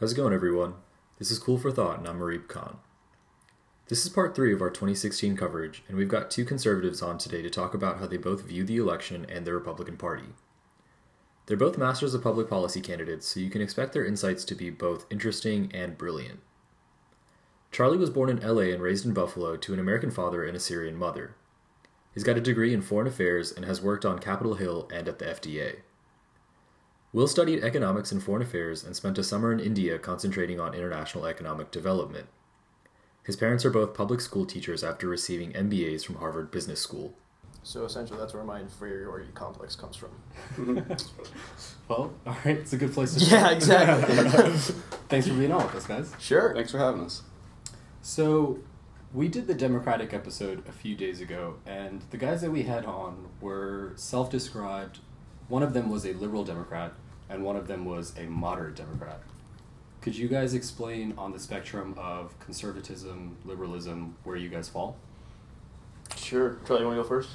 How's it going, everyone? This is Cool for Thought, and I'm Marib Khan. This is part three of our 2016 coverage, and we've got two conservatives on today to talk about how they both view the election and the Republican Party. They're both masters of public policy candidates, so you can expect their insights to be both interesting and brilliant. Charlie was born in LA and raised in Buffalo to an American father and a Syrian mother. He's got a degree in foreign affairs and has worked on Capitol Hill and at the FDA. Will studied economics and foreign affairs and spent a summer in India concentrating on international economic development. His parents are both public school teachers after receiving MBAs from Harvard Business School. So essentially, that's where my inferiority complex comes from. Well, all right, it's a good place to Yeah, exactly. Thanks for being on with us, guys. Sure. Thanks for having us. So, we did the Democratic episode a few days ago, and the guys that we had on were self described. One of them was a liberal Democrat, and one of them was a moderate Democrat. Could you guys explain on the spectrum of conservatism, liberalism, where you guys fall? Sure. Charlie, you want to go first?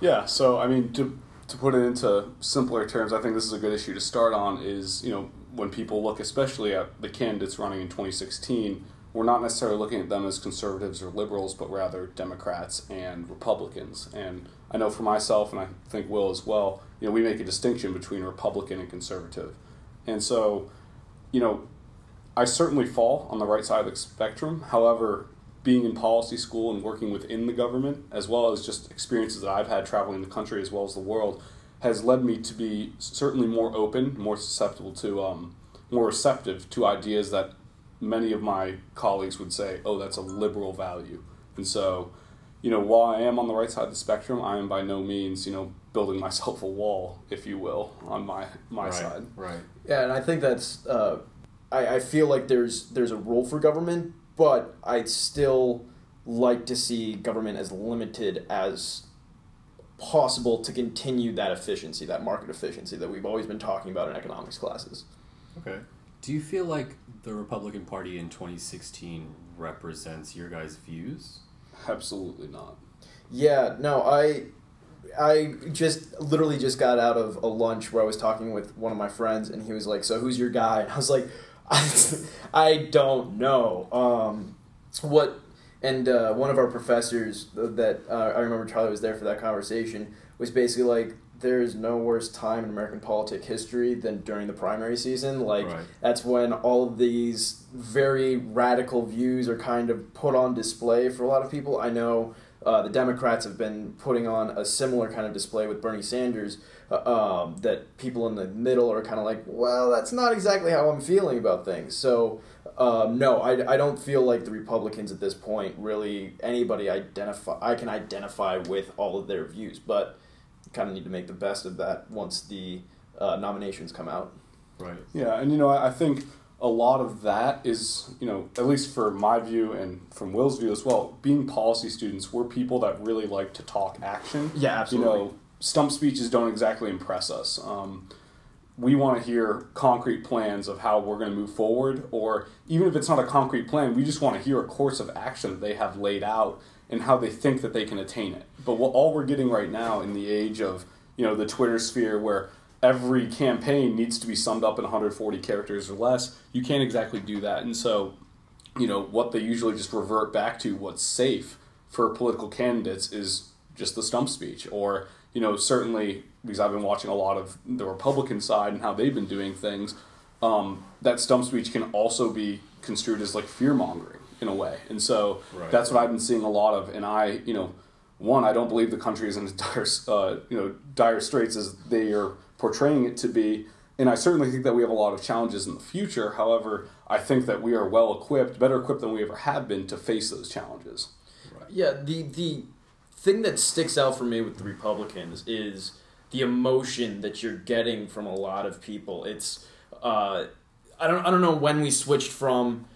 Yeah, so I mean, to to put it into simpler terms, I think this is a good issue to start on. Is you know when people look, especially at the candidates running in 2016, we're not necessarily looking at them as conservatives or liberals, but rather Democrats and Republicans. And I know for myself, and I think Will as well, you know, we make a distinction between Republican and conservative. And so, you know, I certainly fall on the right side of the spectrum. However, being in policy school and working within the government, as well as just experiences that I've had traveling the country as well as the world, has led me to be certainly more open, more susceptible to, um, more receptive to ideas that many of my colleagues would say, oh, that's a liberal value. And so, you know, while I am on the right side of the spectrum, I am by no means, you know, building myself a wall, if you will, on my my right, side. Right. Yeah, and I think that's. Uh, I, I feel like there's there's a role for government, but I'd still like to see government as limited as possible to continue that efficiency, that market efficiency that we've always been talking about in economics classes. Okay. Do you feel like the Republican Party in 2016 represents your guys' views? Absolutely not. Yeah, no, I I just literally just got out of a lunch where I was talking with one of my friends and he was like, "So who's your guy?" And I was like, "I, I don't know." Um what and uh, one of our professors that uh, I remember Charlie was there for that conversation was basically like there is no worse time in American politic history than during the primary season. Like Right. that's when all of these very radical views are kind of put on display for a lot of people. I know uh, the Democrats have been putting on a similar kind of display with Bernie Sanders. Uh, um, that people in the middle are kind of like, well, that's not exactly how I'm feeling about things. So, um, no, I, I don't feel like the Republicans at this point really anybody identify. I can identify with all of their views, but kind of need to make the best of that once the uh, nominations come out. Right. Yeah, and you know, I I think a lot of that is, you know, at least for my view and from Will's view as well, being policy students, we're people that really like to talk action. Yeah, absolutely. You know, stump speeches don't exactly impress us. Um, we want to hear concrete plans of how we're going to move forward, or even if it's not a concrete plan, we just want to hear a course of action that they have laid out and how they think that they can attain it. But what all we're getting right now in the age of you know the Twitter sphere, where every campaign needs to be summed up in 140 characters or less, you can't exactly do that. And so, you know, what they usually just revert back to, what's safe for political candidates, is just the stump speech, or you know, certainly because I've been watching a lot of the Republican side and how they've been doing things, um, that stump speech can also be construed as like fear mongering in a way. And so Right. that's what I've been seeing a lot of. And I, you know, one, I don't believe the country is in dire, uh, you know, dire straits as they are portraying it to be. And I certainly think that we have a lot of challenges in the future. However, I think that we are well equipped, better equipped than we ever have been to face those challenges. Yeah, the the thing that sticks out for me with the Republicans is the emotion that you're getting from a lot of people. It's uh, I don't I don't know when we switched from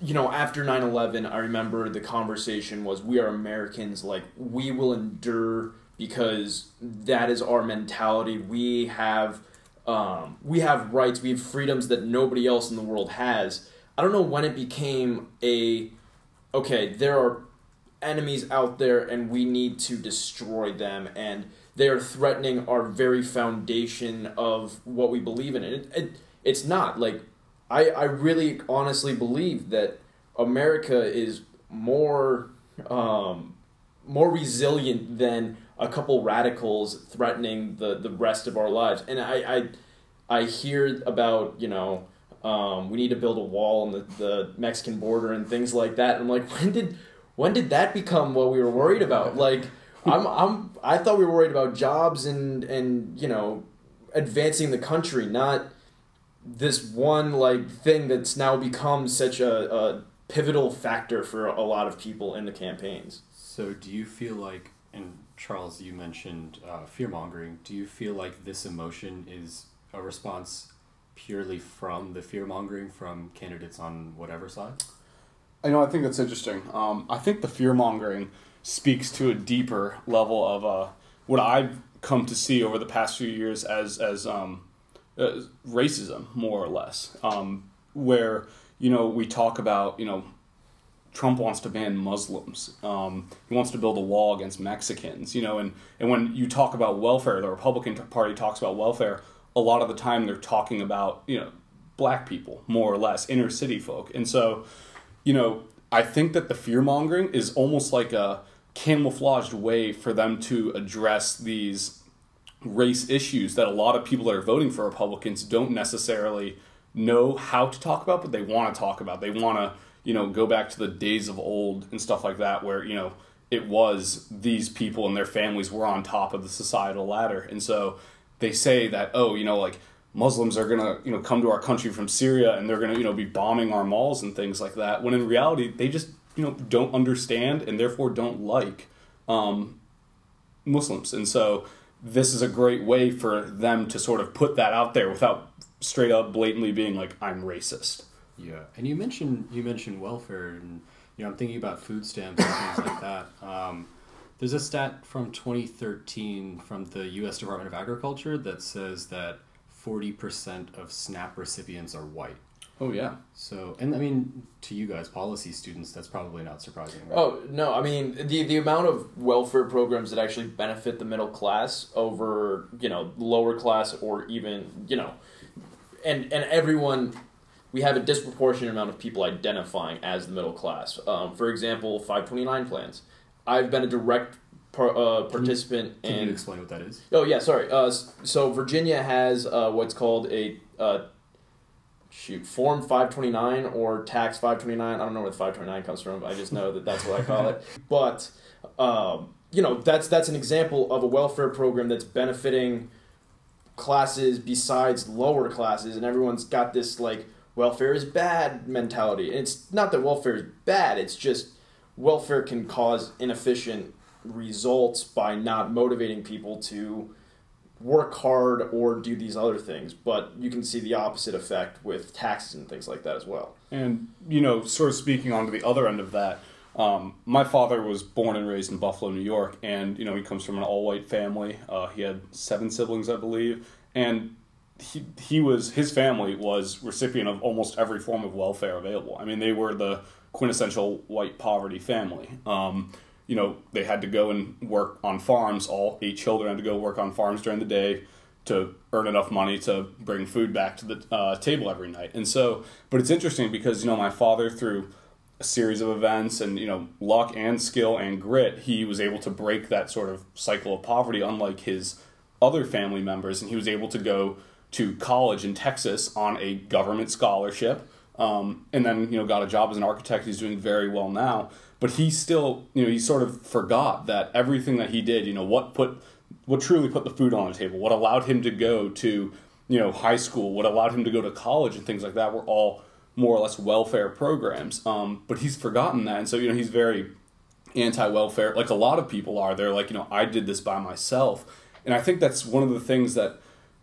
you know after 9/11 I remember the conversation was we are Americans like we will endure because that is our mentality. We have um, we have rights, we have freedoms that nobody else in the world has. I don't know when it became a okay, there are enemies out there and we need to destroy them and they are threatening our very foundation of what we believe in. And it, it, it's not like I I really honestly believe that America is more um, more resilient than a couple radicals threatening the, the rest of our lives. And I, I I hear about you know um, we need to build a wall on the, the Mexican border and things like that. And I'm like, when did when did that become what we were worried about? Like, I'm I'm I thought we were worried about jobs and and you know advancing the country, not this one like thing that's now become such a, a pivotal factor for a lot of people in the campaigns. So, do you feel like, and Charles, you mentioned uh, fear mongering. Do you feel like this emotion is a response purely from the fear mongering from candidates on whatever side? I know. I think that's interesting. Um, I think the fear mongering speaks to a deeper level of uh, what I've come to see over the past few years as as um, uh, racism, more or less, um, where you know we talk about you know Trump wants to ban Muslims. Um, he wants to build a wall against Mexicans. You know, and and when you talk about welfare, the Republican Party talks about welfare. A lot of the time, they're talking about you know black people, more or less, inner city folk, and so you know I think that the fear mongering is almost like a camouflaged way for them to address these race issues that a lot of people that are voting for Republicans don't necessarily know how to talk about, but they want to talk about. They want to, you know, go back to the days of old and stuff like that, where you know it was these people and their families were on top of the societal ladder, and so they say that oh, you know, like Muslims are gonna you know come to our country from Syria and they're gonna you know be bombing our malls and things like that. When in reality, they just you know don't understand and therefore don't like um, Muslims, and so this is a great way for them to sort of put that out there without straight up blatantly being like I'm racist. Yeah, and you mentioned you mentioned welfare, and you know I'm thinking about food stamps and things like that. Um, there's a stat from 2013 from the U.S. Department of Agriculture that says that 40% of SNAP recipients are white. Oh yeah. So, and I mean, to you guys, policy students, that's probably not surprising, right? Oh no, I mean the the amount of welfare programs that actually benefit the middle class over you know lower class or even you know, and and everyone, we have a disproportionate amount of people identifying as the middle class. Um, for example, five twenty nine plans. I've been a direct par, uh, participant Can in. you explain what that is? Oh yeah, sorry. Uh, so Virginia has uh, what's called a uh, shoot form 529 or tax 529. I don't know where the 529 comes from. I just know that that's what I call it. But um, you know that's that's an example of a welfare program that's benefiting classes besides lower classes, and everyone's got this like welfare is bad mentality. And it's not that welfare is bad. It's just welfare can cause inefficient results by not motivating people to work hard or do these other things. But you can see the opposite effect with taxes and things like that as well. And you know, sort of speaking on to the other end of that, um, my father was born and raised in Buffalo, New York, and you know he comes from an all-white family. Uh, he had seven siblings, I believe, and he he was his family was recipient of almost every form of welfare available. I mean, they were the quintessential white poverty family. Um, you know, they had to go and work on farms. All eight children had to go work on farms during the day to earn enough money to bring food back to the uh, table every night. And so, but it's interesting because you know my father through a series of events and you know luck and skill and grit, he was able to break that sort of cycle of poverty, unlike his other family members, and he was able to go to college in Texas on a government scholarship. Um, and then you know got a job as an architect. He's doing very well now, but he still you know he sort of forgot that everything that he did, you know, what put what truly put the food on the table, what allowed him to go to you know high school, what allowed him to go to college and things like that were all more or less welfare programs. Um, but he's forgotten that, and so you know he's very anti-welfare, like a lot of people are. They're like you know I did this by myself, and I think that's one of the things that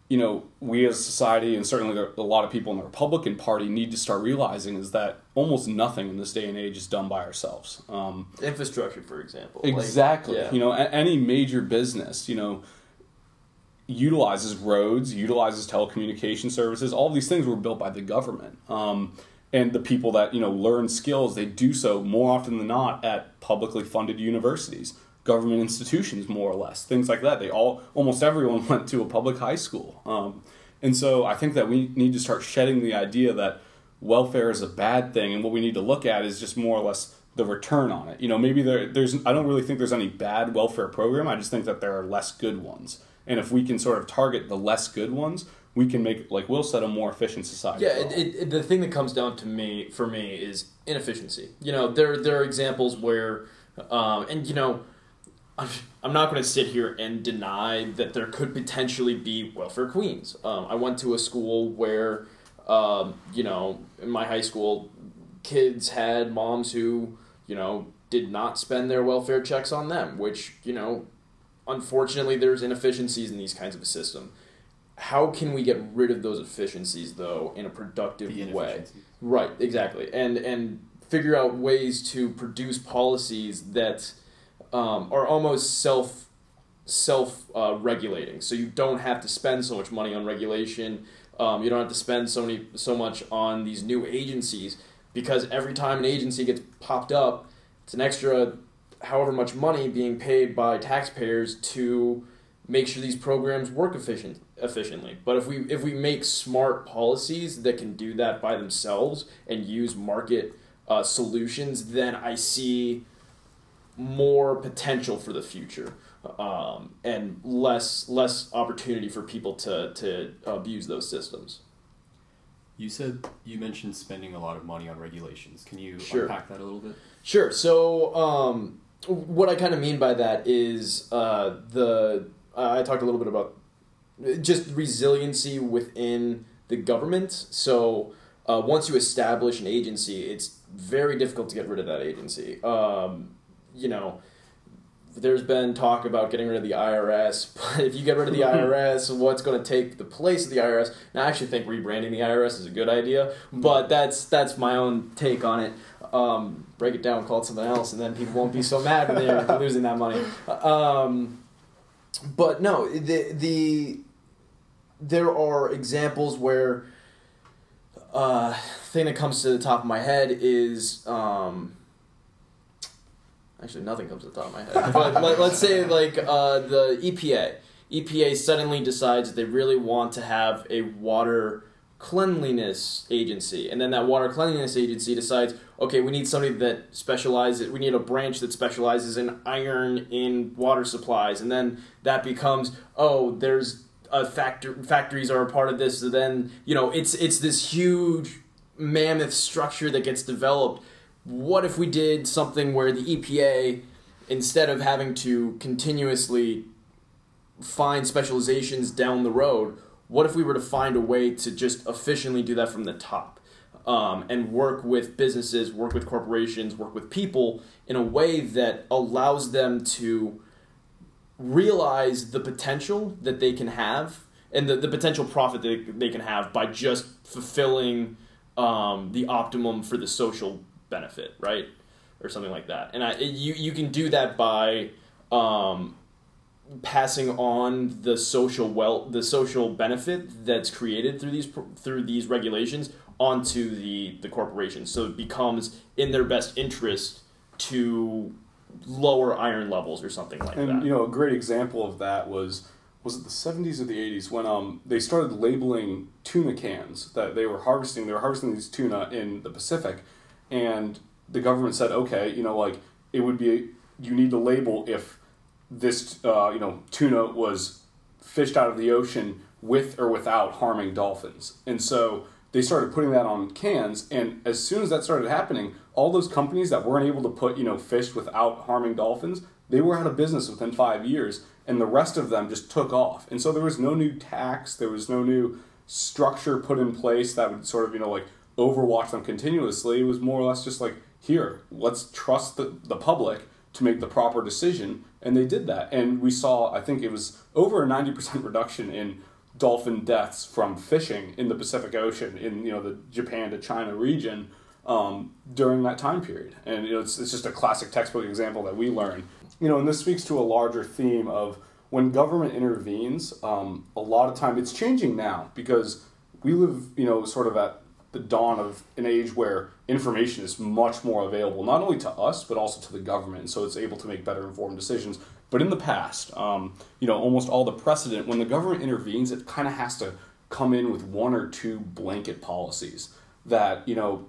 you know we as a society and certainly a lot of people in the Republican Party need to start realizing is that almost nothing in this day and age is done by ourselves. Um, Infrastructure, for example. Like, Exactly. yeah. You know, a- any major business, you know, utilizes roads, utilizes telecommunication services. All these things were built by the government. Um, and the people that, you know, learn skills, they do so more often than not at publicly funded universities, government institutions, more or less, things like that. They all, almost everyone went to a public high school. Um, and so I think that we need to start shedding the idea that welfare is a bad thing, and what we need to look at is just more or less the return on it. You know, maybe there, there's I don't really think there's any bad welfare program. I just think that there are less good ones, and if we can sort of target the less good ones, we can make, like Will said, a more efficient society. Yeah, it, it, it, the thing that comes down to me for me is inefficiency. You know, there there are examples where, um, and you know, I'm, I'm not going to sit here and deny that there could potentially be welfare queens. Um, I went to a school where, um, you know, in my high school, kids had moms who, you know, did not spend their welfare checks on them, which you know, unfortunately, there's inefficiencies in these kinds of a system. How can we get rid of those efficiencies though in a productive way? Right, exactly, and and figure out ways to produce policies that um, are almost self self uh, regulating. So you don't have to spend so much money on regulation. Um, you don't have to spend so many so much on these new agencies because every time an agency gets popped up, it's an extra however much money being paid by taxpayers to make sure these programs work efficient efficiently. But if we if we make smart policies that can do that by themselves and use market uh, solutions, then I see more potential for the future um, and less less opportunity for people to to abuse those systems. You said you mentioned spending a lot of money on regulations. Can you Sure. unpack that a little bit? Sure. So, um, what I kind of mean by that is uh, the uh, I talked a little bit about just resiliency within the government. So, uh, once you establish an agency, it's very difficult to get rid of that agency. Um, you know, there's been talk about getting rid of the IRS, but if you get rid of the IRS, what's going to take the place of the IRS? And I actually think rebranding the IRS is a good idea, but that's that's my own take on it. Um, break it down, call it something else, and then people won't be so mad when they're losing that money. Um, but no, the the there are examples where uh, thing that comes to the top of my head is um, actually nothing comes to the top of my head. But let, let's say like uh, the EPA. EPA suddenly decides that they really want to have a water cleanliness agency, and then that water cleanliness agency decides, okay, we need somebody that specializes. We need a branch that specializes in iron in water supplies, and then that becomes, oh, there's a factor factories are a part of this. So then you know it's it's this huge mammoth structure that gets developed. What if we did something where the EPA, instead of having to continuously find specializations down the road, what if we were to find a way to just efficiently do that from the top? Um, and work with businesses, work with corporations, work with people in a way that allows them to realize the potential that they can have and the, the potential profit that they can have by just fulfilling um, the optimum for the social benefit, right? Or something like that. And I, you, you can do that by um, passing on the social well the social benefit that's created through these through these regulations onto the the corporations so it becomes in their best interest to lower iron levels or something like And that And you know, a great example of that was was it the seventies or the eighties when um they started labeling tuna cans that they were harvesting. They were harvesting these tuna in the Pacific, and the government said, okay, you know, like it would be you need to label if this uh, you know tuna was fished out of the ocean with or without harming dolphins, and so they started putting that on cans. And as soon as that started happening, all those companies that weren't able to put you know fish without harming dolphins, they were out of business within five years, and the rest of them just took off. And so there was no new tax, there was no new structure put in place that would sort of you know like overwatch them continuously. It was more or less just like here, let's trust the, the public to make the proper decision, and they did that. And we saw, I think it was over a ninety percent reduction in dolphin deaths from fishing in the Pacific Ocean in you know the Japan to China region um, during that time period. And you know it's it's just a classic textbook example that we learn. You know, and this speaks to a larger theme of when government intervenes. Um, a lot of time it's changing now because we live you know sort of at the dawn of an age where information is much more available, not only to us but also to the government, and so it's able to make better informed decisions. But in the past, um, you know, almost all the precedent when the government intervenes, it kind of has to come in with one or two blanket policies that you know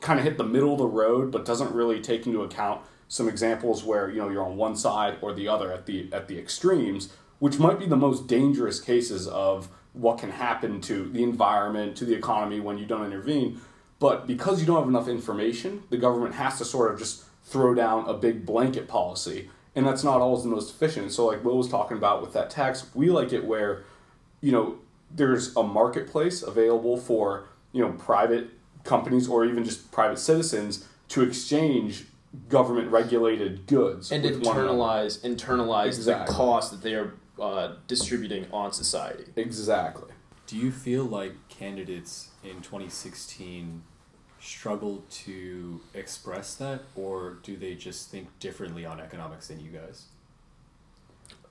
kind of hit the middle of the road, but doesn't really take into account some examples where you know you're on one side or the other at the at the extremes, which might be the most dangerous cases of what can happen to the environment, to the economy when you don't intervene. But because you don't have enough information, the government has to sort of just throw down a big blanket policy, and that's not always the most efficient. So, like Will was talking about with that tax, we like it where, you know, there's a marketplace available for you know private companies or even just private citizens to exchange government regulated goods and internalize internalize Exactly. the cost that they are uh, distributing on society. Exactly. Do you feel like candidates in 2016 struggled to express that, or do they just think differently on economics than you guys?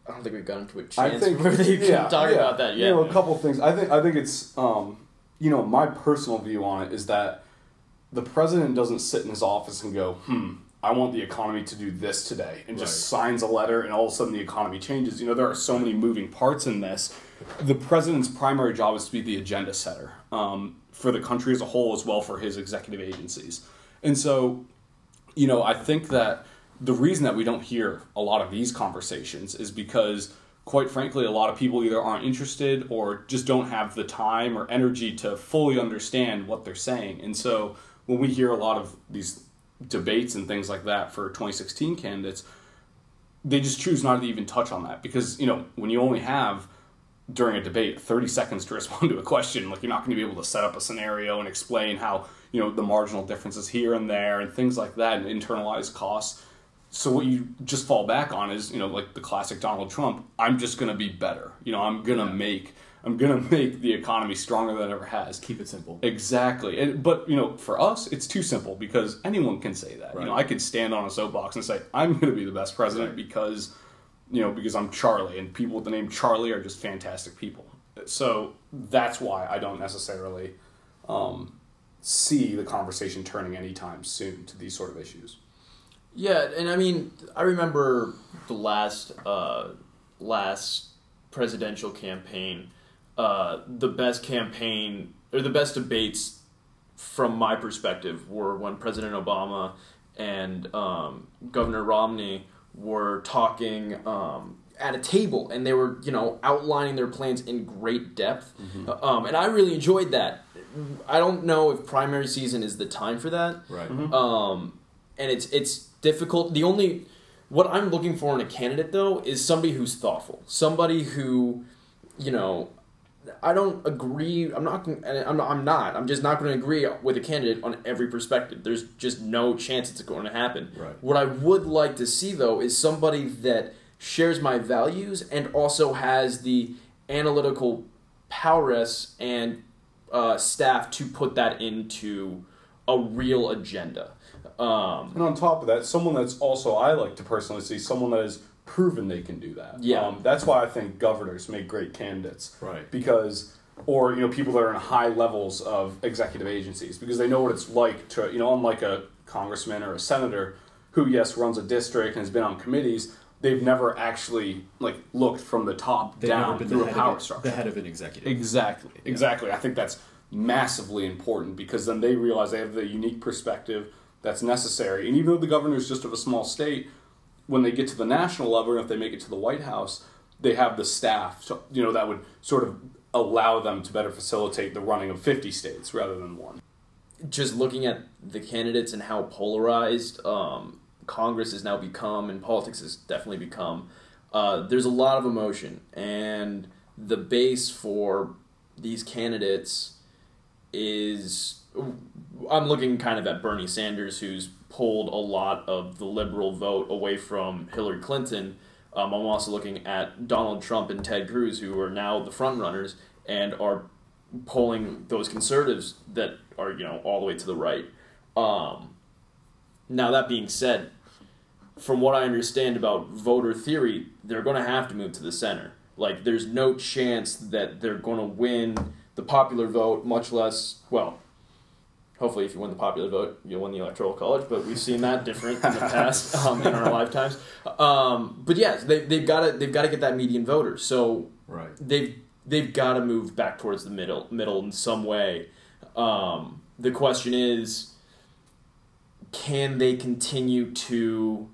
I don't think we've gotten to a chance I think where they yeah, can talk yeah. about that yet. You know, a couple things. I think I think it's um, you know my personal view on it is that the president doesn't sit in his office and go, hmm, I want the economy to do this today, and just signs a letter, and all of a sudden the economy changes. You know, there are so many moving parts in this. The president's primary job is to be the agenda setter um, for the country as a whole, as well for his executive agencies, and so you know, I think that the reason that we don't hear a lot of these conversations is because, quite frankly, a lot of people either aren't interested or just don't have the time or energy to fully understand what they're saying. And so when we hear a lot of these debates and things like that for 2016 candidates, they just choose not to even touch on that. Because, you know, when you only have during a debate 30 seconds to respond to a question like you're not going to be able to set up a scenario and explain how you know the marginal differences here and there and things like that and internalize costs. So what you just fall back on is you know like the classic donald trump i'm just going to be better. You know i'm going to make i'm going to make the economy stronger than it ever has Keep it simple. Exactly. And, but, you know, for us, it's too simple because anyone can say that. You know, I could stand on a soapbox and say, I'm going to be the best president Right. because, you know, because I'm Charlie and people with the name Charlie are just fantastic people. So that's why I don't necessarily um, see the conversation turning anytime soon to these sort of issues. Yeah, and I mean, I remember the last uh, last presidential campaign. Uh, the best campaign or the best debates, from my perspective, were when President Obama and um, Governor Romney were talking um, at a table, and they were you know outlining their plans in great depth, um, and I really enjoyed that. I don't know if primary season is the time for that Right. um, and it's it's difficult. The only what I'm looking for in a candidate though is somebody who's thoughtful, somebody who, you know, I don't agree. I'm not. I'm not. I'm not. I'm just not going to agree with a candidate on every perspective. There's just no chance it's going to happen. Right. What I would like to see though is somebody that shares my values and also has the analytical prowess and uh, staff to put that into a real agenda. Um, And on top of that, someone that's also I like to personally see someone that has proven they can do that. Yeah. um, that's why I think governors make great candidates. Right. Because, or you know, people that are in high levels of executive agencies because they know what it's like to you know, unlike a congressman or a senator who yes runs a district and has been on committees. They've never actually like looked from the top They've down never been through the a power a- structure. the head of an executive. Exactly. Exactly. I think that's massively important because then they realize they have the unique perspective that's necessary. And even though the governor is just of a small state, when they get to the national level, and if they make it to the White House, they have the staff, so, you know, that would sort of allow them to better facilitate the running of 50 states rather than one. just looking at the candidates and how polarized um, Congress has now become and politics has definitely become, uh, there's a lot of emotion. And the base for these candidates is. I'm looking kind of at Bernie Sanders, who's pulled a lot of the liberal vote away from Hillary Clinton. Um, I'm also looking at Donald Trump and Ted Cruz, who are now the front runners and are polling those conservatives that are you know all the way to the right. Um, now that being said, from what I understand about voter theory, they're going to have to move to the center. Like, there's no chance that they're going to win the popular vote, much less well. Hopefully, if you win the popular vote, you'll win the electoral college. But we've seen that different in the past um, in our lifetimes. Um, but yes, they, they've got to they've got to get that median voter. So Right. they've they've got to move back towards the middle middle in some way. Um, the question is, can they continue to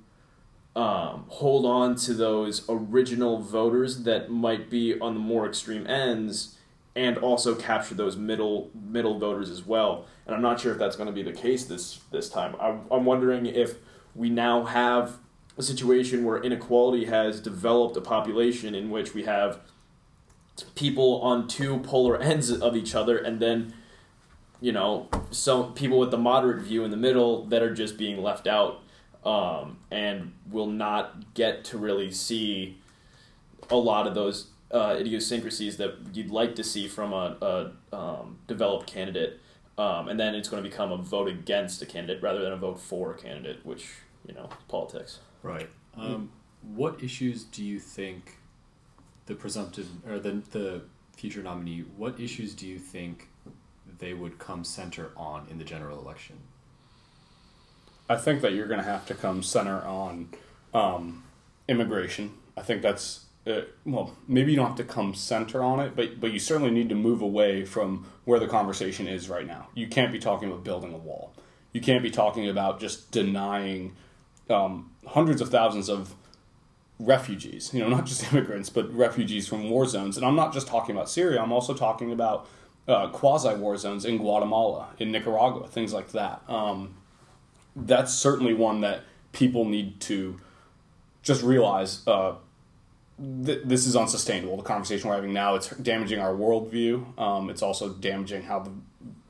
um, hold on to those original voters that might be on the more extreme ends, and also capture those middle middle voters as well? And I'm not sure if that's going to be the case this this time. I'm, I'm wondering if we now have a situation where inequality has developed a population in which we have people on two polar ends of each other and then you know some people with the moderate view in the middle that are just being left out um, and will not get to really see a lot of those uh, idiosyncrasies that you'd like to see from a, a um, developed candidate um, and then it's going to become a vote against a candidate rather than a vote for a candidate which you know politics Right. Um, what issues do you think the presumptive or the the future nominee? What issues do you think they would come center on in the general election? I think that you're going to have to come center on um, immigration. I think that's uh, well, maybe you don't have to come center on it, but but you certainly need to move away from where the conversation is right now. You can't be talking about building a wall. You can't be talking about just denying um, hundreds of thousands of refugees. You know, not just immigrants, but refugees from war zones. And I'm not just talking about Syria. I'm also talking about uh, quasi war zones in Guatemala, in Nicaragua, things like that. Um, that's certainly one that people need to just realize uh, th- this is unsustainable. The conversation we're having now, it's damaging our worldview. Um, it's also damaging how the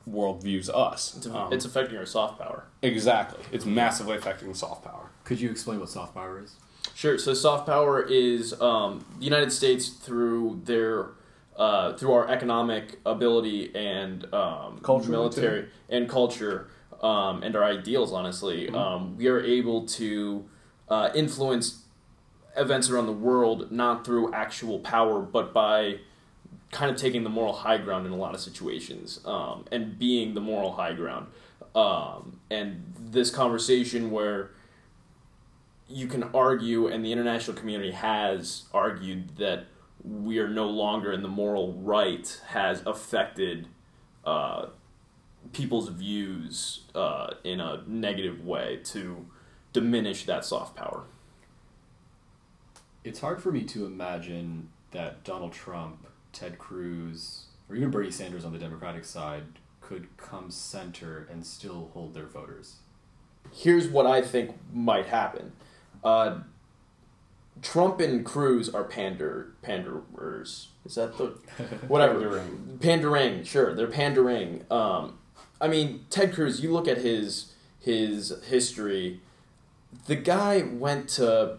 world views us. it's, Um, it's affecting our soft power exactly. It's massively affecting soft power. Could you explain what soft power is? Sure. So soft power is um, the United States through their uh, through our economic ability and um, Culture, military and culture um, and our ideals. Honestly, um, we are able to uh, influence events around the world not through actual power, but by kind of taking the moral high ground in a lot of situations um, and being the moral high ground. Um, and this conversation where you can argue, and the international community has argued that we are no longer in the moral right, has affected uh, people's views uh, in a negative way to diminish that soft power. It's hard for me to imagine that Donald Trump, Ted Cruz, or even Bernie Sanders on the Democratic side could come center and still hold their voters. Here's what I think might happen. Uh, Trump and Cruz are pander panderers. Is that the whatever Pandering. pandering? Sure, they're pandering. Um, I mean, Ted Cruz. You look at his his history. The guy went to,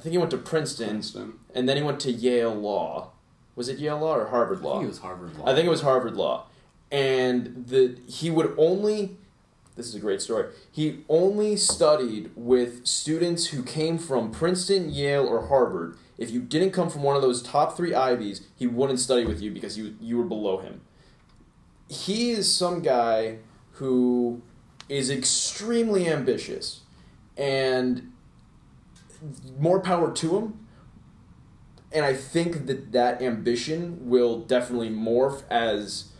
I think he went to Princeton, Princeton. and then he went to Yale Law. Was it Yale Law or Harvard Law? I think it was Harvard Law. I think it was Harvard Law, and the he would only. This is a great story. He only studied with students who came from Princeton, Yale, or Harvard. If you didn't come from one of those top three Ivies, he wouldn't study with you because you you were below him. He is some guy who is extremely ambitious, and more power to him and I think that that ambition will definitely morph as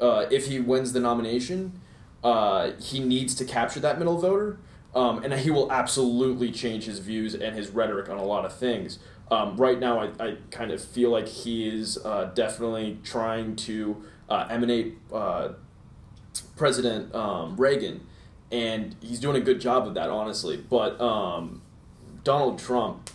uh, if he wins the nomination, uh, he needs to capture that middle voter, um, and he will absolutely change his views and his rhetoric on a lot of things. Um, right now, I, I kind of feel like he is uh, definitely trying to uh, emanate uh, President um, Reagan, and he's doing a good job of that, honestly. But um, Donald Trump,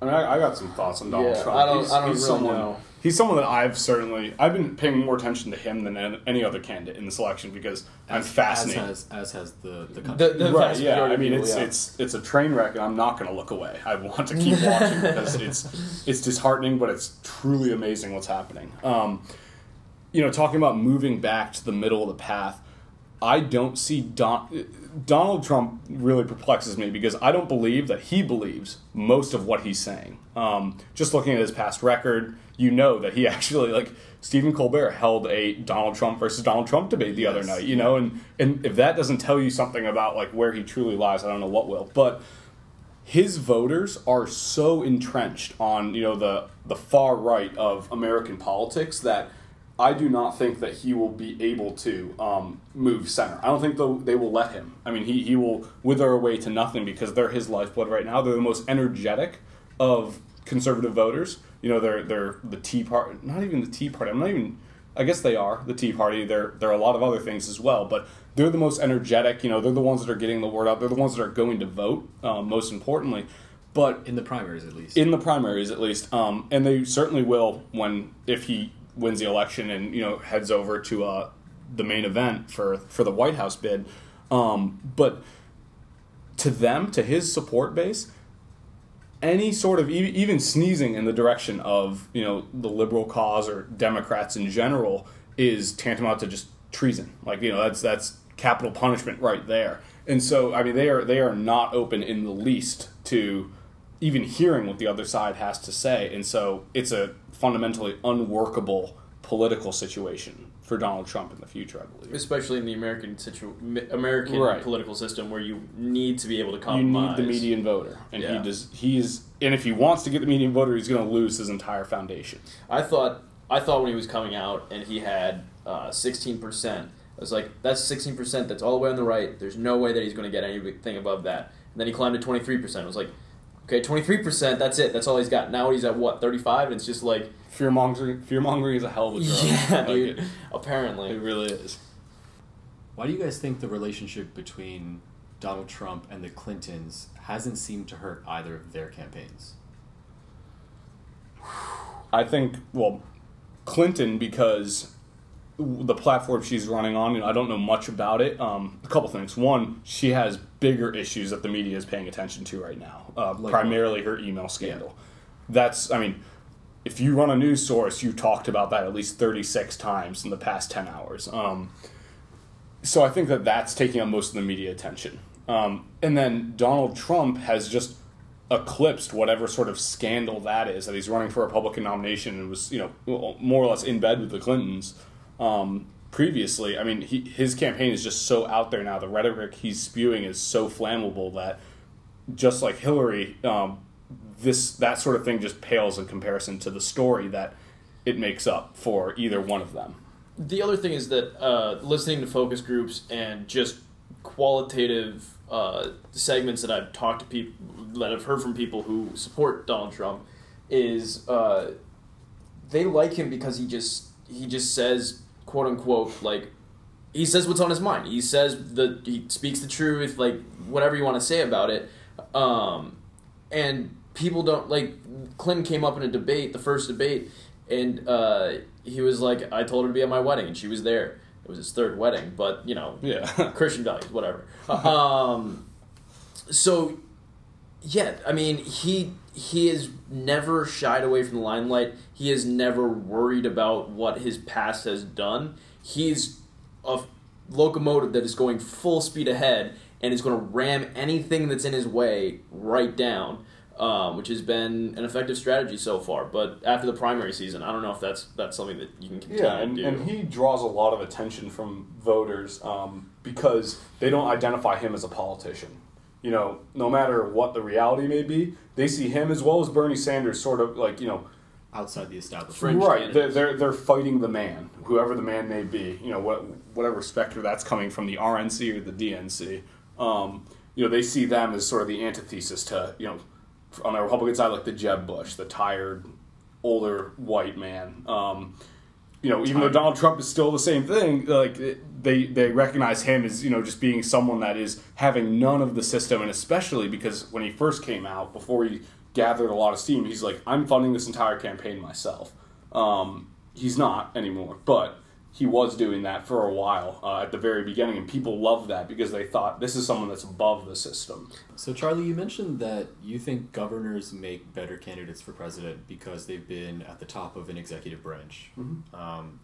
I mean, I, I got some thoughts on Donald Yeah, Trump. I don't- he's, I don't he's really someone, know. He's someone that I've certainly I've been paying more attention to him than any other candidate in this election because I'm fascinated. As has, as has the the country. the, the right? Yeah. I mean, of it's yeah. it's it's a train wreck, and I'm not going to look away. I want to keep watching because it's it's disheartening, but it's truly amazing what's happening. Um, you know, talking about moving back to the middle of the path, I don't see Don, Donald Trump really perplexes me because I don't believe that he believes most of what he's saying. Um, just looking at his past record, you know that he actually like Stephen Colbert held a Donald Trump versus Donald Trump debate the other night. You know, and and if that doesn't tell you something about like where he truly lies, I don't know what will. But his voters are so entrenched on you know the the far right of American politics that I do not think that he will be able to um, move center. I don't think they will let him. I mean, he, he will wither away to nothing because they're his lifeblood right now. They're the most energetic of conservative voters. You know, they're they're the Tea Party, not even the Tea Party. I'm not even. I guess they are the Tea Party. They're they're a lot of other things as well, but they're the most energetic. You know, they're the ones that are getting the word out. They're the ones that are going to vote. Um, most importantly, but In the primaries, at least. in the primaries at least um, and they certainly will when if he wins the election and you know heads over to uh, the main event for for the white house bid. Um, but to them to his support base any sort of e- even sneezing in the direction of you know the liberal cause or democrats in general is tantamount to just treason. Like you know that's that's capital punishment right there. And so i mean they are they are not open in the least to even hearing what the other side has to say and so it's a fundamentally unworkable political situation for donald trump in the future i believe especially in the American situ- American Right. political system where you need to be able to you need the median voter and Yeah. he does he's and if he wants to get the median voter he's going to lose his entire foundation I thought I thought when he was coming out and he had uh, sixteen percent, I was like, that's sixteen percent. That's all the way on the right. There's no way that he's going to get anything above that. And then he climbed to twenty three percent. I was like, okay, twenty three percent. That's it. That's all he's got. Now he's at what thirty five, and it's just like, fear mongering fear mongering is a hell of a drug yeah, Like, dude. it, it really is Why do you guys think the relationship between Donald Trump and the Clintons hasn't seemed to hurt either of their campaigns? I think well, Clinton because the platform she's running on. You know, I don't know much about it. Um, a couple things. One, she has bigger issues that the media is paying attention to right now. Uh, Like primarily her email scandal. That's I mean. If you run a news source, you talked about that at least 36 times in the past 10 hours. Um, so I think that that's taking up most of the media attention. Um, and then Donald Trump has just eclipsed whatever sort of scandal that is that he's running for a Republican nomination and was you know more or less in bed with the Clintons um, previously. I mean, he, his campaign is just so out there now. The rhetoric he's spewing is so flammable that just like Hillary, um, this that sort of thing just pales in comparison to the story that it makes up for either one of them. the other thing is that uh, listening to focus groups and just qualitative uh, segments that I've talked to people that I've heard from people who support Donald Trump is uh, they like him because he just he just says quote unquote like he says what's on his mind. He says the he speaks the truth, like whatever you want to say about it. Um, and people don't like Clinton came up in a debate, the first debate, and uh, he was like, "I told her to be at my wedding, and she was there." It was his third wedding, but you know, Yeah. Christian values, whatever. um, so, yeah, I mean, he he has never shied away from the limelight. He has never worried about what his past has done. He's a locomotive that is going full speed ahead and is going to ram anything that's in his way right down. Um, which has been an effective strategy so far, but after the primary season, I don't know if that's that's something that you can continue Yeah, and, to do. and he draws a lot of attention from voters um, because they don't identify him as a politician. You know, no matter what the reality may be, they see him as well as Bernie Sanders sort of like, you know, Outside the establishment. Fringe right. They're, they're, they're fighting the man, whoever the man may be, you know, what, whatever specter that's coming from the RNC or the DNC. Um, you know, they see them as sort of the antithesis to, you know, on the Republican side, like the Jeb Bush, the tired, older white man. Um, you know, even though Donald Trump is still the same thing, like they they recognize him as you know just being someone that is having none of the system, and especially because when he first came out, before he gathered a lot of steam, he's like, I'm funding this entire campaign myself. Um, he's not anymore, but he was doing that for a while uh, at the very beginning, and people loved that because they thought this is someone that's above the system. So, Charlie, you mentioned that you think governors make better candidates for president because they've been at the top of an executive branch. Um,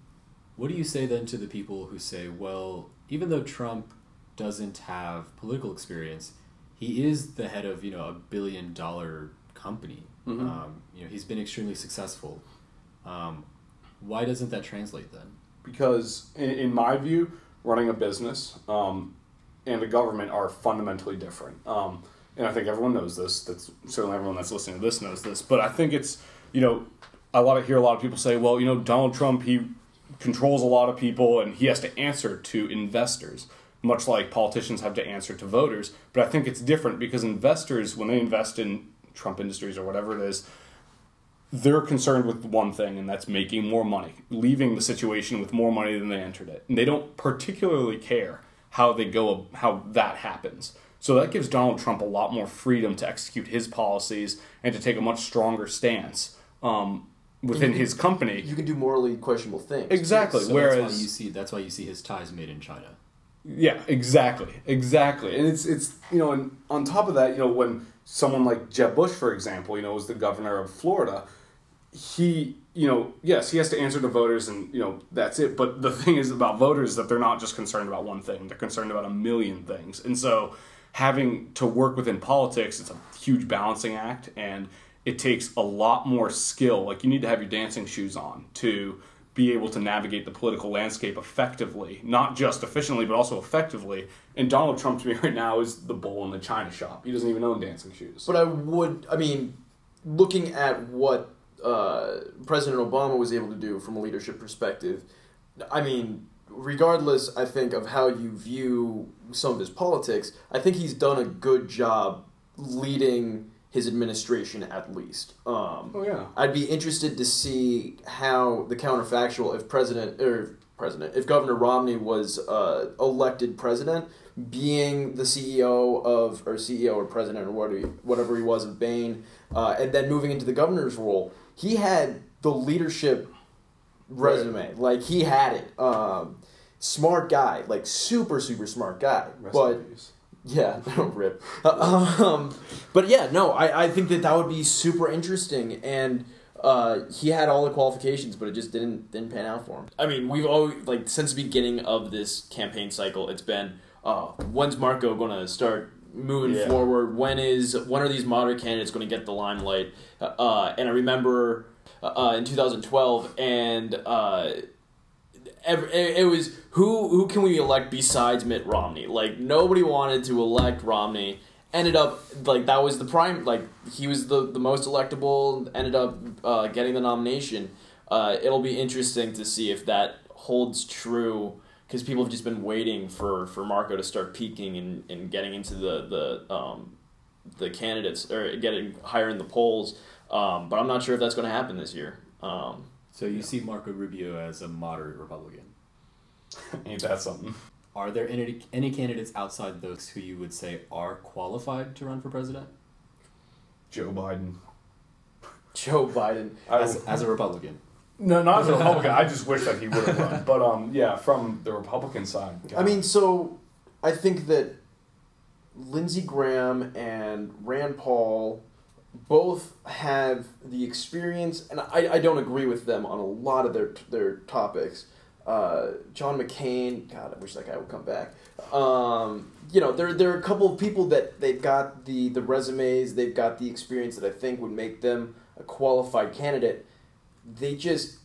what do you say then to the people who say, well, even though Trump doesn't have political experience, he is the head of you know a billion dollar company. Um, you know, he's been extremely successful. Um, why doesn't that translate then? Because in, in my view running a business um, and a government are fundamentally different um, and i think everyone knows this that's certainly everyone that's listening to this knows this but i think it's you know a lot of hear a lot of people say well you know donald trump he controls a lot of people and he has to answer to investors, much like politicians have to answer to voters. But I think it's different because investors, when they invest in Trump Industries or whatever it is, they're concerned with one thing, and that's making more money, leaving the situation with more money than they entered it. And they don't particularly care how they go, how that happens. So that gives Donald Trump a lot more freedom to execute his policies and to take a much stronger stance um, within his company. You can do morally questionable things. Exactly. So Whereas that's why you see that's why you see his ties made in China. Yeah, exactly, exactly, and it's it's you know, and on top of that, you know, when someone like Jeb Bush, for example, you know, was the governor of Florida, he, you know, yes, he has to answer to voters, and you know, that's it. But the thing is about voters that they're not just concerned about one thing; they're concerned about a million things, and so having to work within politics, it's a huge balancing act, and it takes a lot more skill. Like you need to have your dancing shoes on to be able to navigate the political landscape effectively, not just efficiently, but also effectively. And Donald Trump to me right now is the bull in the china shop. He doesn't even own dancing shoes. But I would, I mean, looking at what uh, President Obama was able to do from a leadership perspective, I mean, regardless, I think, of how you view some of his politics, I think he's done a good job leading his administration at least. Um, Oh yeah. I'd be interested to see how the counterfactual if president or president if Governor Romney was uh, elected president, being the CEO of or CEO or president or whatever he, whatever he was of Bain, uh, and then moving into the governor's role, he had the leadership resume. Like he had it. Um, smart guy, like super super smart guy, Rest but. Yeah, rip. um, but yeah, no, I, I think that that would be super interesting, and uh, he had all the qualifications, but it just didn't didn't pan out for him. I mean, we've always like since the beginning of this campaign cycle, it's been uh, when's Marco going to start moving Yeah. forward? When is when are these moderate candidates going to get the limelight? Uh, and I remember uh, in 2012, and uh, every, it it was who who can we elect besides Mitt Romney? Like nobody wanted to elect Romney. Ended up like that was the prime like he was the the most electable. Ended up uh, getting the nomination. Uh, it'll be interesting to see if that holds true because people have just been waiting for, for Marco to start peaking and, and getting into the the um, the candidates or getting higher in the polls. Um, but I'm not sure if that's going to happen this year. Um, So you see Marco Rubio as a moderate Republican. Ain't that something? Are there any any candidates outside those who you would say are qualified to run for president Joe Biden. Joe Biden. As, as a Republican? No, not as a Republican. I just wish that he would have run. But um, yeah, from the Republican side. I mean, so I think that Lindsey Graham and Rand Paul both have the experience, and I, I don't agree with them on a lot of their their topics. Uh, John McCain, God, I wish that guy would come back. Um, you know, there there are a couple of people that they've got the the resumes, they've got the experience that I think would make them a qualified candidate. They just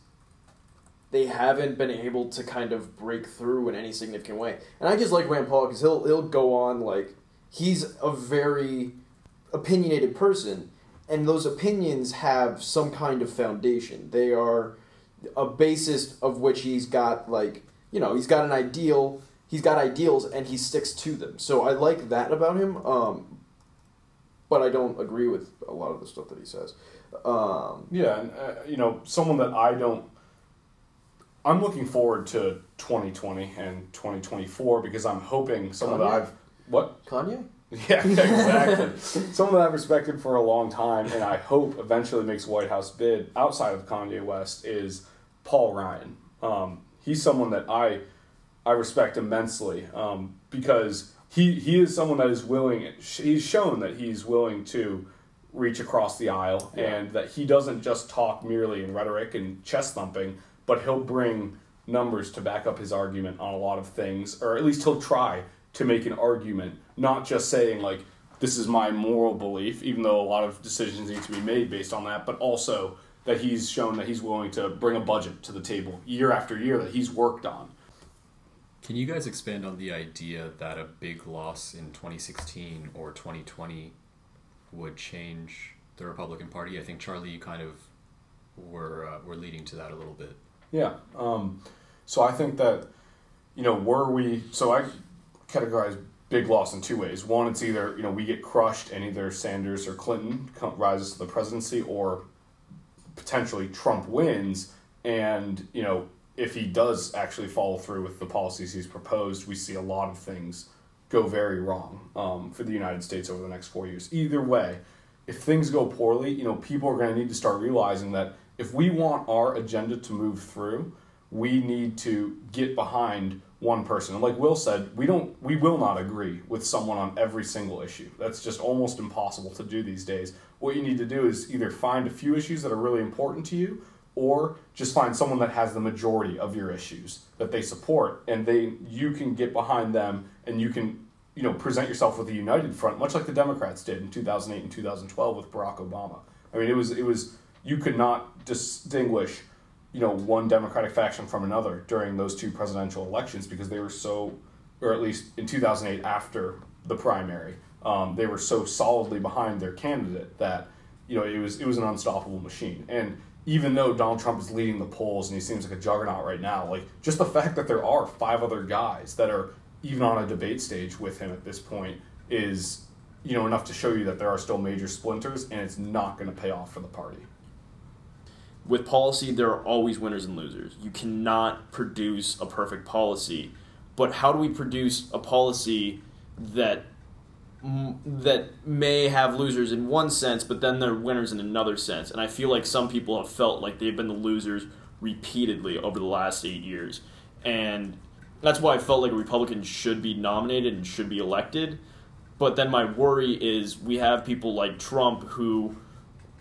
they haven't been able to kind of break through in any significant way. And I just like Rand Paul because he'll he'll go on like he's a very opinionated person, and those opinions have some kind of foundation. They are a basis of which he's got like you know he's got an ideal, he's got ideals, and he sticks to them. So I like that about him. Um, but I don't agree with a lot of the stuff that he says. Um, Yeah, and uh, you know, someone that I don't. I'm looking forward to 2020 and 2024 because I'm hoping someone that I've what Kanye. Yeah, exactly. Someone that I've respected for a long time, and I hope eventually makes White House bid outside of Kanye West is Paul Ryan. Um, he's someone that I I respect immensely um, because he he is someone that is willing. He's shown that he's willing to reach across the aisle, Yeah. and that he doesn't just talk merely in rhetoric and chest thumping, but he'll bring numbers to back up his argument on a lot of things, or at least he'll try to make an argument, not just saying like this is my moral belief, even though a lot of decisions need to be made based on that, but also that he's shown that he's willing to bring a budget to the table year after year that he's worked on. Can you guys expand on the idea that a big loss in 2016 or 2020 would change the Republican Party? I think Charlie, you kind of were uh, were leading to that a little bit. Yeah. Um, So I think that, you know, were we so I categorize big loss in two ways. One, it's either you know we get crushed and either Sanders or Clinton rises to the presidency, or potentially Trump wins, and you know if he does actually follow through with the policies he's proposed, we see a lot of things go very wrong um, for the United States over the next four years. Either way, if things go poorly, you know people are going to need to start realizing that if we want our agenda to move through, we need to get behind one person. And like Will said, we don't we will not agree with someone on every single issue. That's just almost impossible to do these days. What you need to do is either find a few issues that are really important to you or just find someone that has the majority of your issues that they support and they you can get behind them and you can you know present yourself with a united front much like the Democrats did in 2008 and 2012 with Barack Obama. I mean it was it was you could not distinguish you know one Democratic faction from another during those two presidential elections because they were so, or at least in 2008 after the primary, um, they were so solidly behind their candidate that you know it was it was an unstoppable machine. And even though Donald Trump is leading the polls and he seems like a juggernaut right now, like just the fact that there are five other guys that are even on a debate stage with him at this point is you know enough to show you that there are still major splinters and it's not going to pay off for the party with policy, there are always winners and losers. You cannot produce a perfect policy. But how do we produce a policy that that may have losers in one sense, but then they're winners in another sense? And I feel like some people have felt like they've been the losers repeatedly over the last eight years, and that's why I felt like a Republican should be nominated and should be elected. But then my worry is we have people like Trump who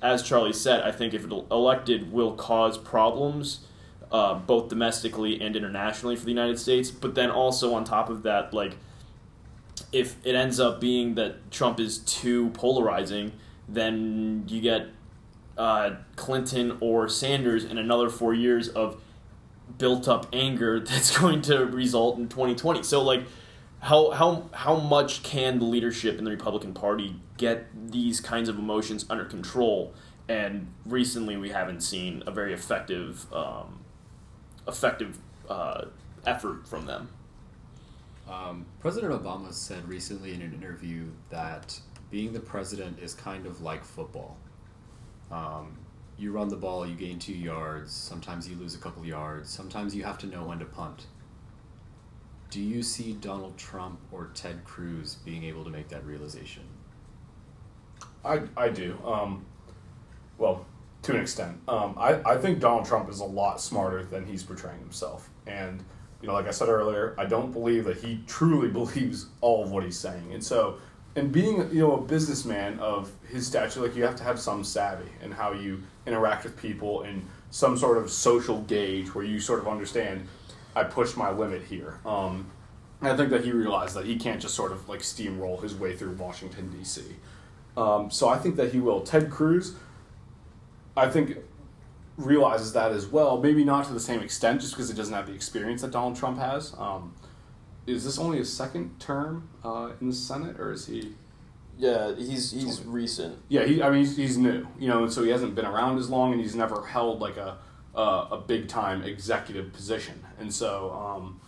as Charlie said, I think if elected, will cause problems, uh, both domestically and internationally for the United States. But then also on top of that, like if it ends up being that Trump is too polarizing, then you get uh, Clinton or Sanders in another four years of built up anger that's going to result in 2020. So like how how how much can the leadership in the Republican Party get these kinds of emotions under control? And recently, we haven't seen a very effective um, effective uh, effort from them. Um, president Obama said recently in an interview that being the president is kind of like football. Um, you run the ball, you gain two yards. Sometimes you lose a couple yards. Sometimes you have to know when to punt do you see Donald Trump or Ted Cruz being able to make that realization? I, I do. Um, well, to an extent. Um, I, I think Donald Trump is a lot smarter than he's portraying himself. And, you know, like I said earlier, I don't believe that he truly believes all of what he's saying. And so, and being, you know, a businessman of his stature, like you have to have some savvy in how you interact with people and some sort of social gauge where you sort of understand I pushed my limit here. Um, I think that he realized that he can't just sort of like steamroll his way through Washington D.C. Um, so I think that he will. Ted Cruz, I think, realizes that as well. Maybe not to the same extent, just because he doesn't have the experience that Donald Trump has. Um, is this only his second term uh, in the Senate, or is he? Yeah, he's he's recent. Yeah, he. I mean, he's, he's new. You know, and so he hasn't been around as long, and he's never held like a uh, a big time executive position. And so, um,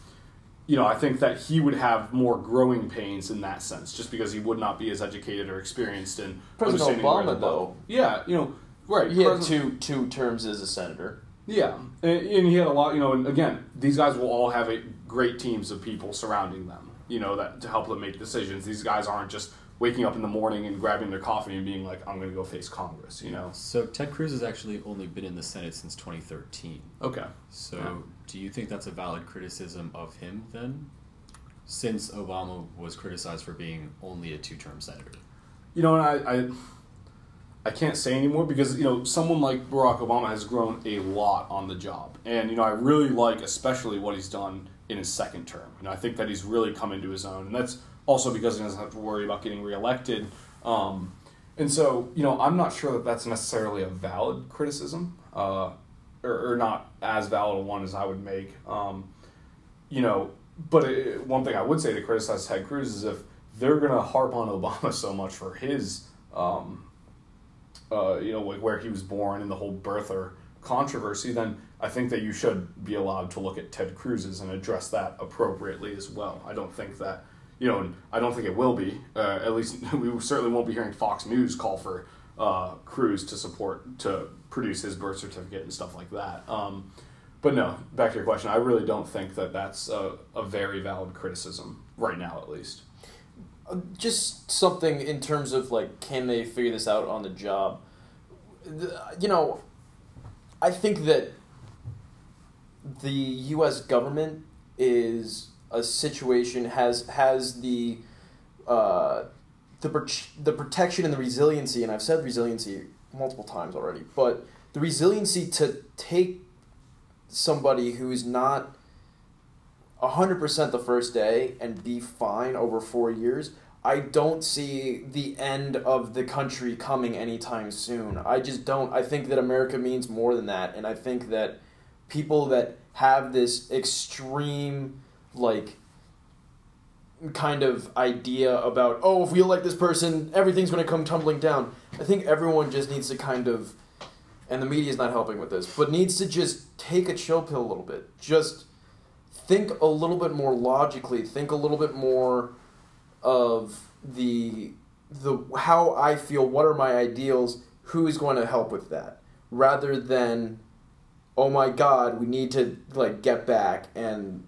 you know, I think that he would have more growing pains in that sense, just because he would not be as educated or experienced in President Obama, though. Yeah, you know, right. He had two two terms as a senator. Yeah, and, and he had a lot. You know, and again, these guys will all have a great teams of people surrounding them. You know, that to help them make decisions. These guys aren't just waking up in the morning and grabbing their coffee and being like, I'm going to go face Congress, you know? So Ted Cruz has actually only been in the Senate since 2013. Okay. So yeah. do you think that's a valid criticism of him then? Since Obama was criticized for being only a two term senator. You know, I, I, I can't say anymore because, you know, someone like Barack Obama has grown a lot on the job. And, you know, I really like especially what he's done in his second term. You know, I think that he's really come into his own. And that's also because he doesn't have to worry about getting reelected. Um, and so, you know, I'm not sure that that's necessarily a valid criticism, uh, or, or, not as valid a one as I would make. Um, you know, but it, one thing I would say to criticize Ted Cruz is if they're going to harp on Obama so much for his, um, uh, you know, like where he was born and the whole birther controversy, then I think that you should be allowed to look at Ted Cruz's and address that appropriately as well. I don't think that, you know, I don't think it will be. Uh, at least we certainly won't be hearing Fox News call for uh, Cruz to support to produce his birth certificate and stuff like that. Um, but no, back to your question, I really don't think that that's a, a very valid criticism right now, at least. Just something in terms of like can they figure this out on the job? You know i think that the us government is a situation has has the uh, the the protection and the resiliency and i've said resiliency multiple times already but the resiliency to take somebody who is not 100% the first day and be fine over four years, I don't see the end of the country coming anytime soon. I just don't. I think that America means more than that. And I think that people that have this extreme, like, kind of idea about, oh, if we elect this person, everything's going to come tumbling down. I think everyone just needs to kind of, and the media's not helping with this, but needs to just take a chill pill a little bit. Just think a little bit more logically think a little bit more of the the how i feel what are my ideals who is going to help with that? Rather than oh my god we need to like get back and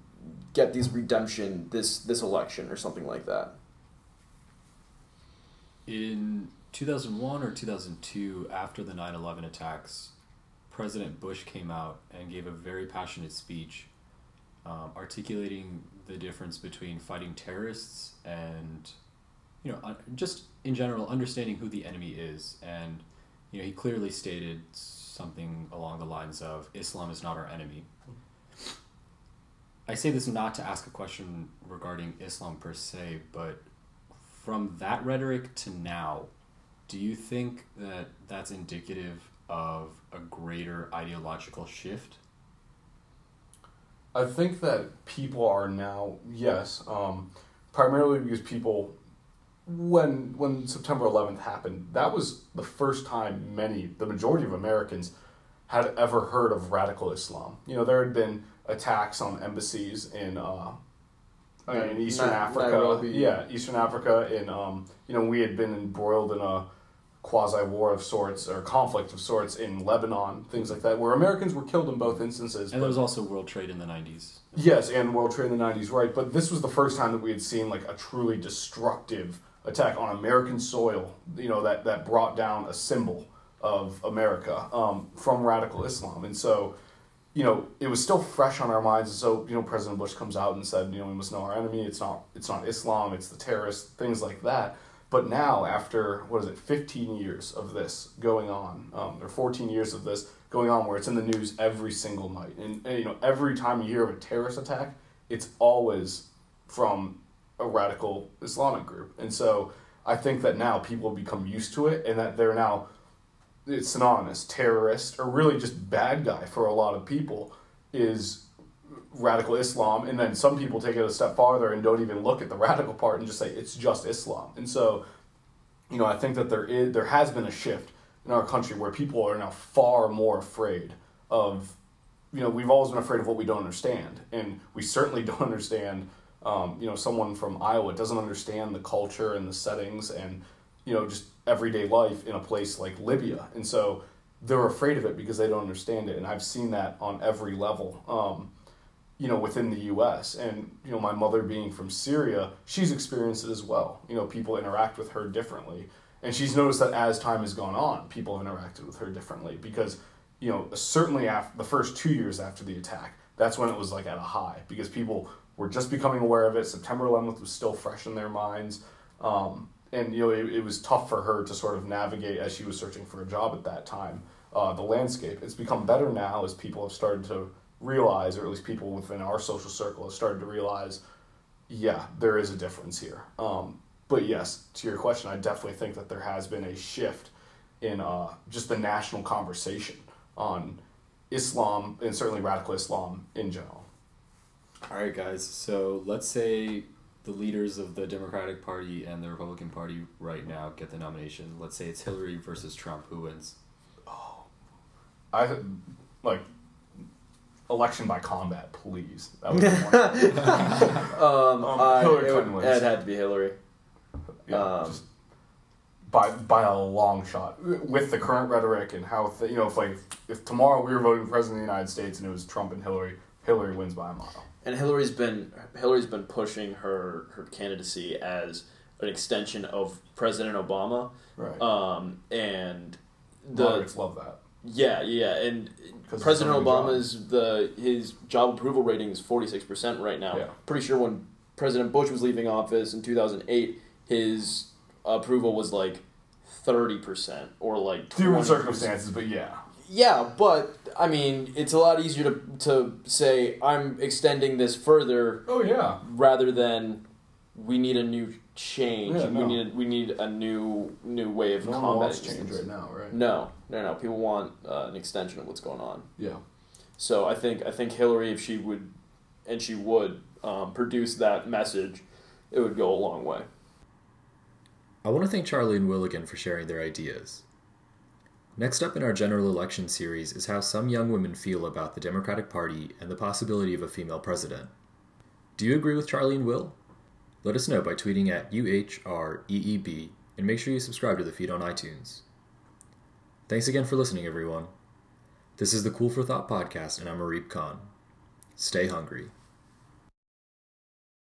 get these redemption this this election or something like that. In 2001 or 2002, after the 9 11 attacks, President Bush came out and gave a very passionate speech um, articulating the difference between fighting terrorists and, you know, just in general, understanding who the enemy is. And, you know, he clearly stated something along the lines of Islam is not our enemy. I say this not to ask a question regarding Islam per se, but from that rhetoric to now, do you think that that's indicative of a greater ideological shift? I think that people are now yes, um, primarily because people when when September 11th happened, that was the first time many, the majority of Americans had ever heard of radical Islam. You know, there had been attacks on embassies in uh, in Eastern Africa. Nairobi. Yeah, Eastern Africa in um, you know, we had been embroiled in a quasi war of sorts or conflict of sorts in Lebanon, things like that, where Americans were killed in both instances. And but- there was also World Trade in the 90s. Yes, and World Trade in the '90s, right? But this was the first time that we had seen like a truly destructive attack on American soil. You know that that brought down a symbol of America um, from radical Islam, and so you know it was still fresh on our minds. And so you know President Bush comes out and said, you know, we must know our enemy. It's not it's not Islam. It's the terrorists. Things like that. But now, after what is it, 15 years of this going on, um, or 14 years of this going on, where it's in the news every single night, and, and you know every time you hear of a terrorist attack, it's always from a radical Islamic group, and so I think that now people become used to it, and that they're now it's synonymous. Terrorist or really just bad guy for a lot of people is radical Islam, and then some people take it a step farther and don't even look at the radical part and just say it's just Islam. And so, you know, I think that there is there has been a shift in our country where people are now far more afraid of, you know, we've always been afraid of what we don't understand, and we certainly don't understand. Um, you know, someone from Iowa doesn't understand the culture and the settings and you know just everyday life in a place like Libya, and so they're afraid of it because they don't understand it. And I've seen that on every level. Um, you know, within the U.S. And you know, my mother being from Syria, she's experienced it as well. You know, people interact with her differently, and she's noticed that as time has gone on, people have interacted with her differently because you know, certainly after the first two years after the attack, that's when it was like at a high because people were just becoming aware of it. September 11th was still fresh in their minds. Um, and you know, it, it was tough for her to sort of navigate as she was searching for a job at that time. Uh, the landscape. It's become better now as people have started to realize, or at least people within our social circle have started to realize, yeah, there is a difference here. Um, but yes, to your question, I definitely think that there has been a shift in uh, just the national conversation on Islam and certainly radical Islam in general. All right, guys. So let's say the leaders of the Democratic Party and the Republican Party right now get the nomination. Let's say it's Hillary versus Trump. Who wins? Oh, I like election by combat, please. That would be wonderful. Um, Um, I, Hillary it, would- wins. it had to be Hillary. Yeah, Um, just by by a long shot. With the current rhetoric and how th- you know if like if tomorrow we were voting for president of the United States and it was Trump and Hillary, Hillary wins by a mile. And Hillary's been Hillary's been pushing her her candidacy as an extension of President Obama. Right. Um, and the Moderates love that. Yeah yeah and President new job. Obama's the his job approval rating is forty six percent right now. Yeah. Pretty sure when President Bush was leaving office in two thousand eight, his approval was like thirty percent or like Different circumstances, but yeah. Yeah, but I mean, it's a lot easier to to say I'm extending this further Oh yeah. rather than we need a new change. Yeah, no. We need we need a new new way of No combating change right now, right? No, no, no. People want uh, an extension of what's going on. Yeah. So I think I think Hillary, if she would, and she would um, produce that message, it would go a long way. I want to thank Charlie and Will again for sharing their ideas. Next up in our general election series is how some young women feel about the Democratic Party and the possibility of a female president. Do you agree with Charlie and Will? Let us know by tweeting at UHREEB E and make sure you subscribe to the feed on iTunes. Thanks again for listening, everyone. This is the Cool for Thought podcast, and I'm Arib Khan. Stay hungry.